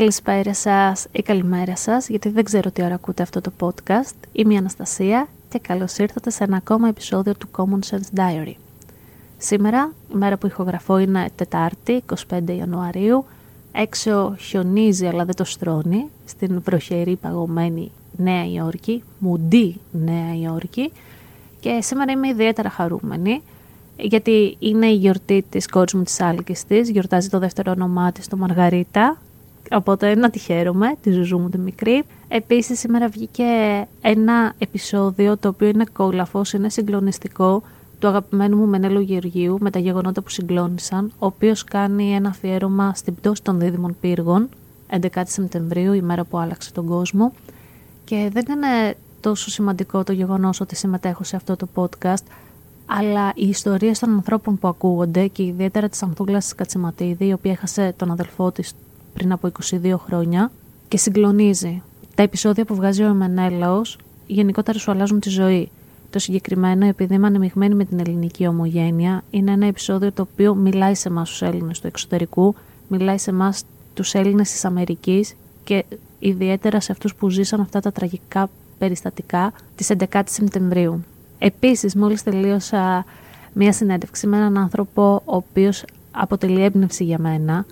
Καλησπέρα σας ή καλημέρα σας, γιατί δεν ξέρω τι ώρα ακούτε αυτό το podcast. Είμαι η Αναστασία και καλώς ήρθατε σε ένα ακόμα επεισόδιο του Common Sense Diary. Σήμερα, η μέρα που ηχογραφώ είναι Τετάρτη, 25 Ιανουαρίου. Έξω χιονίζει αλλά δεν το στρώνει, στην βροχερή παγωμένη Νέα Υόρκη, μουντή Νέα Υόρκη. Και σήμερα είμαι ιδιαίτερα χαρούμενη, γιατί είναι η γιορτή της κόρης μου της Άλκης της, γιορτάζει το δεύτερο όνομά της, το Μαργαρίτα, Οπότε να τη χαίρομαι, τη ζουζού μου τη μικρή. Επίσης σήμερα βγήκε ένα επεισόδιο το οποίο είναι κόλαφος, είναι συγκλονιστικό του αγαπημένου μου Μενέλου Γεωργίου με τα γεγονότα που συγκλώνησαν, ο οποίος κάνει ένα αφιέρωμα στην πτώση των δίδυμων πύργων 11 Σεπτεμβρίου, η μέρα που άλλαξε τον κόσμο. Και δεν είναι τόσο σημαντικό το γεγονός ότι συμμετέχω σε αυτό το podcast, αλλά οι ιστορίες των ανθρώπων που ακούγονται και ιδιαίτερα της Ανθούλας Κατσιματίδη, η οποία έχασε τον αδελφό της πριν από 22 χρόνια και συγκλονίζει. Τα επεισόδια που βγάζει ο Εμμανέλαος γενικότερα σου αλλάζουν τη ζωή. Το συγκεκριμένο, επειδή είμαι ανεμειγμένη με την ελληνική ομογένεια, είναι ένα επεισόδιο το οποίο μιλάει σε εμάς τους Έλληνες του εξωτερικού, μιλάει σε εμάς τους Έλληνες της Αμερικής και ιδιαίτερα σε αυτούς που ζήσαν αυτά τα τραγικά περιστατικά της 11η Σεπτεμβρίου. Επίσης, μόλις τελείωσα μία συνέντευξη με έναν άνθρωπο ο οποίος αποτελεί έμπνευση για μένα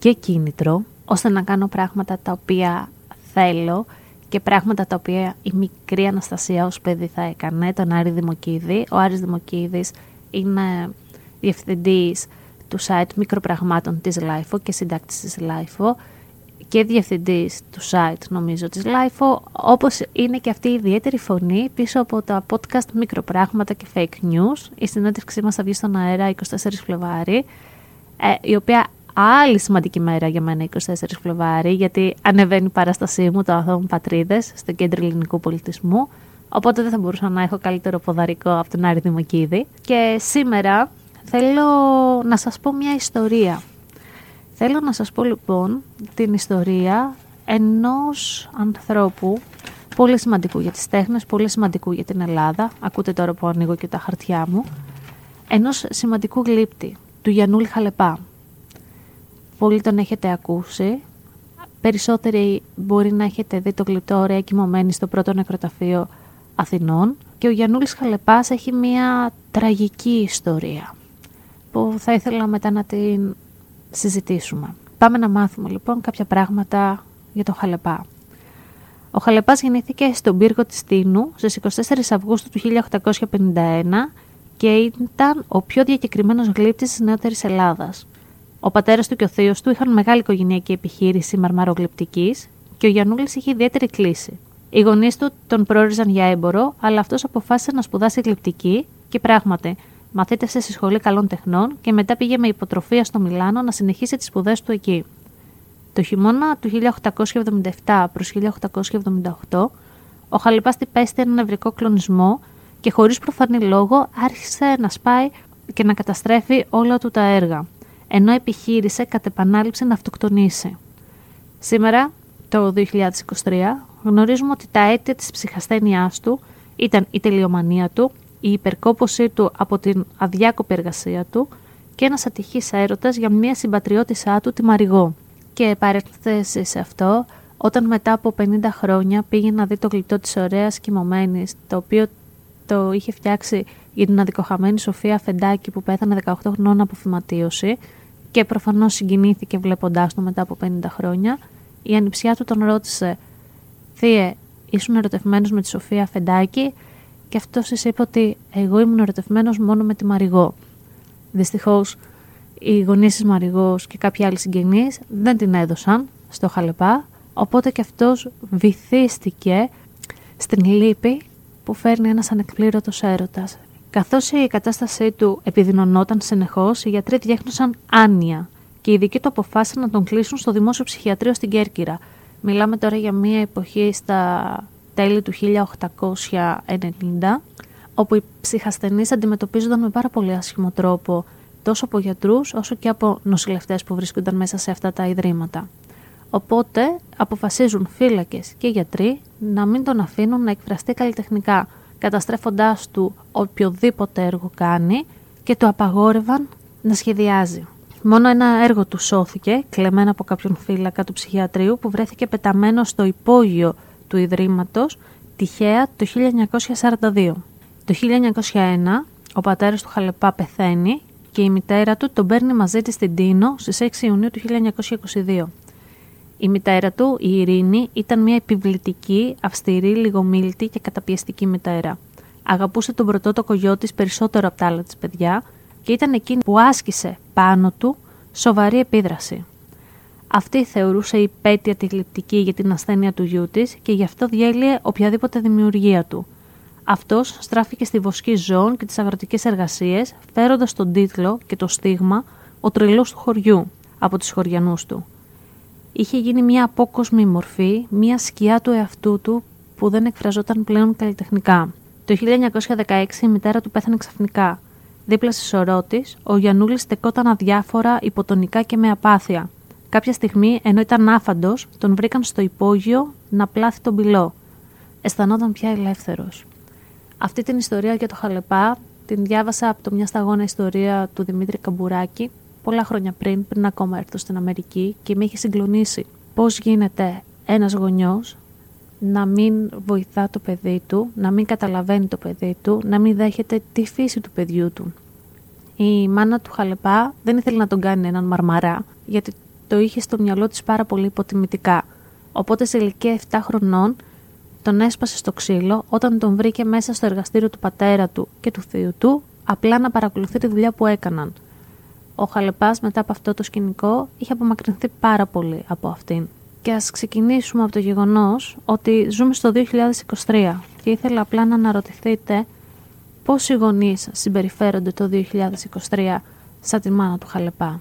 και κίνητρο ώστε να κάνω πράγματα τα οποία θέλω και πράγματα τα οποία η μικρή Αναστασία ως παιδί θα έκανε, τον Άρη Δημοκίδη. Ο Άρης Δημοκίδης είναι διευθυντής του site μικροπραγμάτων της LIFO και συντάκτης της LIFO και διευθυντής του site νομίζω της LIFO, όπως είναι και αυτή η ιδιαίτερη φωνή πίσω από τα podcast μικροπράγματα και fake news. Η συνέντευξή μας θα βγει στον αέρα 24 Φλεβάρι, ε, η οποία άλλη σημαντική μέρα για μένα 24 Φλεβάρι, γιατί ανεβαίνει η παράστασή μου, το Αθώων Πατρίδες, στο κέντρο ελληνικού πολιτισμού. Οπότε δεν θα μπορούσα να έχω καλύτερο ποδαρικό από τον Άρη Δημοκίδη. Και σήμερα θέλω να σας πω μια ιστορία. Θέλω να σας πω λοιπόν την ιστορία ενός ανθρώπου πολύ σημαντικού για τις τέχνες, πολύ σημαντικού για την Ελλάδα. Ακούτε τώρα που ανοίγω και τα χαρτιά μου. Ενός σημαντικού γλύπτη, του Γιαννούλη Χαλεπά. Πολύ τον έχετε ακούσει. Περισσότεροι μπορεί να έχετε δει το γλυπτό ωραία κοιμωμένη στο πρώτο νεκροταφείο Αθηνών. Και ο Γιαννούλης Χαλεπάς έχει μια τραγική ιστορία που θα ήθελα μετά να την συζητήσουμε. Πάμε να μάθουμε λοιπόν κάποια πράγματα για τον Χαλεπά. Ο Χαλεπάς γεννήθηκε στον πύργο της Τίνου στις 24 Αυγούστου του 1851 και ήταν ο πιο διακεκριμένος γλύπτης της νεότερης Ελλάδας. Ο πατέρας του και ο θείος του είχαν μεγάλη οικογενειακή επιχείρηση μαρμαρογλυπτικής και ο Γιανούλης είχε ιδιαίτερη κλίση. Οι γονείς του τον προόριζαν για έμπορο, αλλά αυτός αποφάσισε να σπουδάσει γλυπτική και πράγματι μαθήτευσε στη Σχολή Καλών Τεχνών και μετά πήγε με υποτροφία στο Μιλάνο να συνεχίσει τις σπουδές του εκεί. Το χειμώνα του 1877 προς 1878, ο Χαλιπάς τυπέστη έναν νευρικό κλονισμό και χωρίς προφανή λόγο άρχισε να σπάει και να καταστρέφει όλα του τα έργα ενώ επιχείρησε κατ' επανάληψη να αυτοκτονήσει. Σήμερα, το 2023, γνωρίζουμε ότι τα αίτια της ψυχασθένειάς του ήταν η τελειομανία του, η υπερκόπωσή του από την αδιάκοπη εργασία του και ένας ατυχής έρωτας για μια συμπατριώτησά του, τη Μαριγό. Και παρέθεση σε αυτό, όταν μετά από 50 χρόνια πήγε να δει το γλυπτό της ωραίας κοιμωμένης, το οποίο το είχε φτιάξει για την αδικοχαμένη Σοφία Φεντάκη που πέθανε 18 χρονών από φυματίωση, και προφανώς συγκινήθηκε βλέποντάς το μετά από 50 χρόνια. Η ανιψιά του τον ρώτησε Θύε, ήσουν ερωτευμένος με τη Σοφία Φεντάκη και αυτός της είπε ότι εγώ ήμουν ερωτευμένος μόνο με τη Μαριγό. Δυστυχώς, οι γονείς της Μαριγός και κάποιοι άλλοι συγγενείς δεν την έδωσαν στο Χαλεπά, οπότε και αυτός βυθίστηκε στην λύπη που φέρνει ένας ανεκπλήρωτος έρωτας Καθώς η κατάστασή του επιδεινωνόταν συνεχώς, οι γιατροί διέχνωσαν άνοια και οι ειδικοί του αποφάσισαν να τον κλείσουν στο δημόσιο ψυχιατρίο στην Κέρκυρα. Μιλάμε τώρα για μια εποχή στα τέλη του 1890, όπου οι ψυχασθενείς αντιμετωπίζονταν με πάρα πολύ άσχημο τρόπο, τόσο από γιατρούς όσο και από νοσηλευτές που βρίσκονταν μέσα σε αυτά τα ιδρύματα. Οπότε αποφασίζουν φύλακες και γιατροί να μην τον αφήνουν να εκφραστεί καλλιτεχνικά, καταστρέφοντάς του οποιοδήποτε έργο κάνει και του απαγόρευαν να σχεδιάζει. Μόνο ένα έργο του σώθηκε, κλεμμένο από κάποιον φύλακα του ψυχιατρίου που βρέθηκε πεταμένο στο υπόγειο του Ιδρύματος τυχαία το 1942. Το 1901 ο πατέρας του Χαλεπά πεθαίνει και η μητέρα του τον παίρνει μαζί της στην Τίνο στις 6 Ιουνίου του 1922. Η μητέρα του, η Ειρήνη, ήταν μια επιβλητική, αυστηρή, λιγομίλητη και καταπιεστική μητέρα. Αγαπούσε τον πρωτότοκο γιο της περισσότερο από τα άλλα της παιδιά και ήταν εκείνη που άσκησε πάνω του σοβαρή επίδραση. Αυτή θεωρούσε υπέτεια τη γλυπτική για την ασθένεια του γιού της και γι' αυτό διέλυε οποιαδήποτε δημιουργία του. Αυτός στράφηκε στη βοσκή ζώων και τις αγροτικές εργασίες, φέροντας τον τίτλο και το στίγμα Ο τρελός του χωριού από τους χωριανούς του. Είχε γίνει μια απόκοσμη μορφή, μια σκιά του εαυτού του που δεν εκφραζόταν πλέον καλλιτεχνικά. Το 1916 η μητέρα του πέθανε ξαφνικά. Δίπλα στη σωρό τη, ο Γιανούλης στεκόταν αδιάφορα, υποτονικά και με απάθεια. Κάποια στιγμή, ενώ ήταν άφαντος, τον βρήκαν στο υπόγειο να πλάθει τον πυλό. Αισθανόταν πια ελεύθερος. Αυτή την ιστορία για το Χαλεπά την διάβασα από το μια σταγόνα ιστορία του Δημήτρη Καμπουράκη πολλά χρόνια πριν, πριν ακόμα έρθω στην Αμερική και με είχε συγκλονίσει. Πώς γίνεται ένας γονιός να μην βοηθά το παιδί του, να μην καταλαβαίνει το παιδί του, να μην δέχεται τη φύση του παιδιού του. Η μάνα του Χαλεπά δεν ήθελε να τον κάνει έναν μαρμαρά, γιατί το είχε στο μυαλό της πάρα πολύ υποτιμητικά. Οπότε σε ηλικία 7 χρονών τον έσπασε στο ξύλο όταν τον βρήκε μέσα στο εργαστήριο του πατέρα του και του θείου του, απλά να παρακολουθεί τη δουλειά που έκαναν. Ο Χαλεπάς μετά από αυτό το σκηνικό είχε απομακρυνθεί πάρα πολύ από αυτήν. Και ας ξεκινήσουμε από το γεγονός ότι ζούμε στο 2023 και ήθελα απλά να αναρωτηθείτε πώς οι γονείς συμπεριφέρονται το 2023 σαν τη μάνα του Χαλεπά.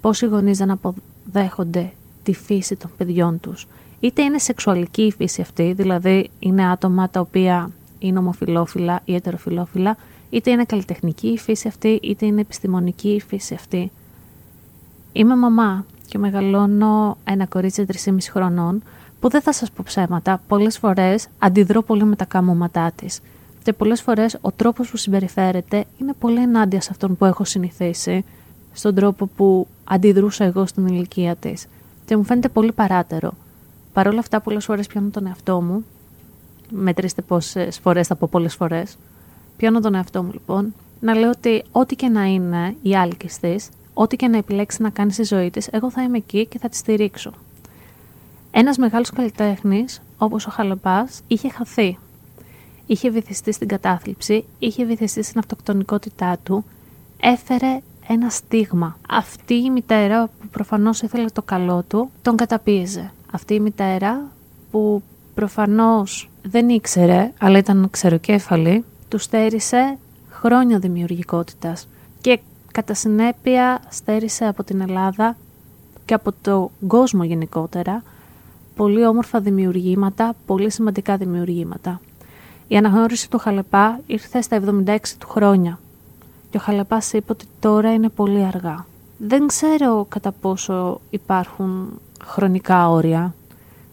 Πώς οι γονείς δεν αποδέχονται τη φύση των παιδιών τους. Είτε είναι σεξουαλική η φύση αυτή, δηλαδή είναι άτομα τα οποία είναι ομοφιλόφιλα ή ετεροφιλόφιλα, είτε είναι καλλιτεχνική η φύση αυτή, είτε είναι επιστημονική η φύση αυτή. Είμαι μαμά και μεγαλώνω ένα κορίτσι 3,5 χρονών που δεν θα σας πω ψέματα, πολλές φορές αντιδρώ πολύ με τα καμώματά της και πολλές φορές ο τρόπος που συμπεριφέρεται είναι πολύ ενάντια σε αυτόν που έχω συνηθίσει, στον τρόπο που αντιδρούσα εγώ στην ηλικία της και μου φαίνεται πολύ παράτερο. Παρ' όλα αυτά πολλές φορές πιάνω τον εαυτό μου, μετρήστε πόσες φορές θα πω πολλές φορές, πιάνω τον εαυτό μου λοιπόν, να λέω ότι ό,τι και να είναι η άλκης της, ό,τι και να επιλέξει να κάνει στη ζωή της, εγώ θα είμαι εκεί και θα τη στηρίξω. Ένας μεγάλος καλλιτέχνης, όπως ο Χαλεπά, είχε χαθεί. Είχε βυθιστεί στην κατάθλιψη, είχε βυθιστεί στην αυτοκτονικότητά του, έφερε ένα στίγμα. Αυτή η μητέρα που προφανώς ήθελε το καλό του, τον καταπίεζε. Αυτή η μητέρα που προφανώς δεν ήξερε, αλλά ήταν ξεροκέφαλη, του στέρισε χρόνια δημιουργικότητας και κατά συνέπεια στέρισε από την Ελλάδα και από το κόσμο γενικότερα πολύ όμορφα δημιουργήματα, πολύ σημαντικά δημιουργήματα. Η αναγνώριση του Χαλεπά ήρθε στα 76 του χρόνια και ο Χαλεπάς είπε ότι τώρα είναι πολύ αργά. Δεν ξέρω κατά πόσο υπάρχουν χρονικά όρια,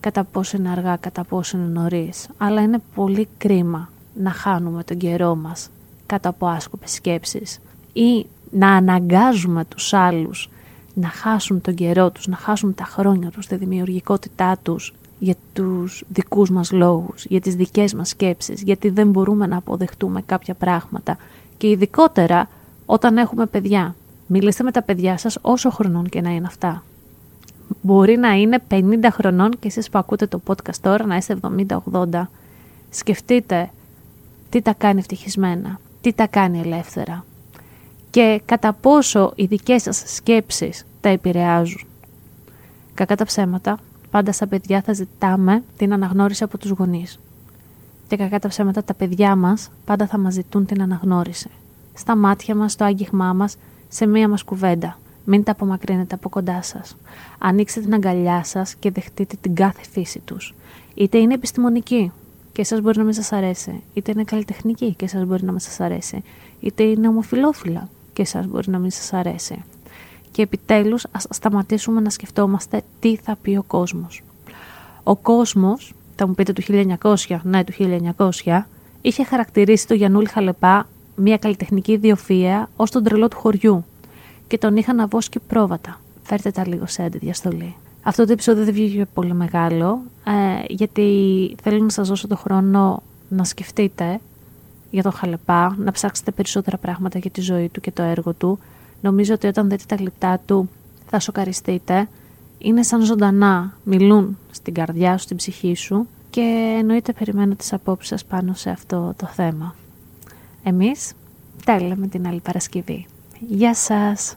κατά πόσο είναι αργά, κατά πόσο είναι νωρίς, αλλά είναι πολύ κρίμα να χάνουμε τον καιρό μας κάτω από άσκοπες σκέψεις ή να αναγκάζουμε τους άλλους να χάσουν τον καιρό τους, να χάσουν τα χρόνια τους, τη δημιουργικότητά τους για τους δικούς μας λόγους, για τις δικές μας σκέψεις, γιατί δεν μπορούμε να αποδεχτούμε κάποια πράγματα και ειδικότερα όταν έχουμε παιδιά. Μιλήστε με τα παιδιά σας όσο χρονών και να είναι αυτά. Μπορεί να είναι 50 χρονών και εσείς που ακούτε το podcast τώρα να είστε 70-80. Σκεφτείτε τι τα κάνει ευτυχισμένα, τι τα κάνει ελεύθερα και κατά πόσο οι δικές σας σκέψεις τα επηρεάζουν. Κακά τα ψέματα, πάντα στα παιδιά θα ζητάμε την αναγνώριση από τους γονείς. Και κακά τα ψέματα τα παιδιά μας πάντα θα μας ζητούν την αναγνώριση. Στα μάτια μας, στο άγγιγμά μας, σε μία μας κουβέντα. Μην τα απομακρύνετε από κοντά σας. Ανοίξτε την αγκαλιά σας και δεχτείτε την κάθε φύση τους. Είτε είναι επιστημονική και εσάς μπορεί να μην σας αρέσει, είτε είναι καλλιτεχνική και εσάς μπορεί να μην σας αρέσει, είτε είναι ομοφιλόφιλα και εσάς μπορεί να μην σας αρέσει. Και επιτέλους, ας σταματήσουμε να σκεφτόμαστε τι θα πει ο κόσμος. Ο κόσμος, θα μου πείτε του 1900, ναι, του 1900, είχε χαρακτηρίσει το Γιαννούλη Χαλεπά μια καλλιτεχνική ιδιοφία ως τον τρελό του χωριού και τον είχαν αβόσκει πρόβατα. Φέρτε τα λίγο σε αντιδιαστολή. Αυτό το επεισόδιο δεν βγήκε πολύ μεγάλο, ε, γιατί θέλω να σας δώσω το χρόνο να σκεφτείτε για τον Χαλεπά, να ψάξετε περισσότερα πράγματα για τη ζωή του και το έργο του. Νομίζω ότι όταν δείτε τα γλυπτά του θα σοκαριστείτε. Είναι σαν ζωντανά, μιλούν στην καρδιά σου, στην ψυχή σου και εννοείται περιμένω τις απόψεις σας πάνω σε αυτό το θέμα. Εμείς τα λέμε την άλλη Παρασκευή. Γεια σας!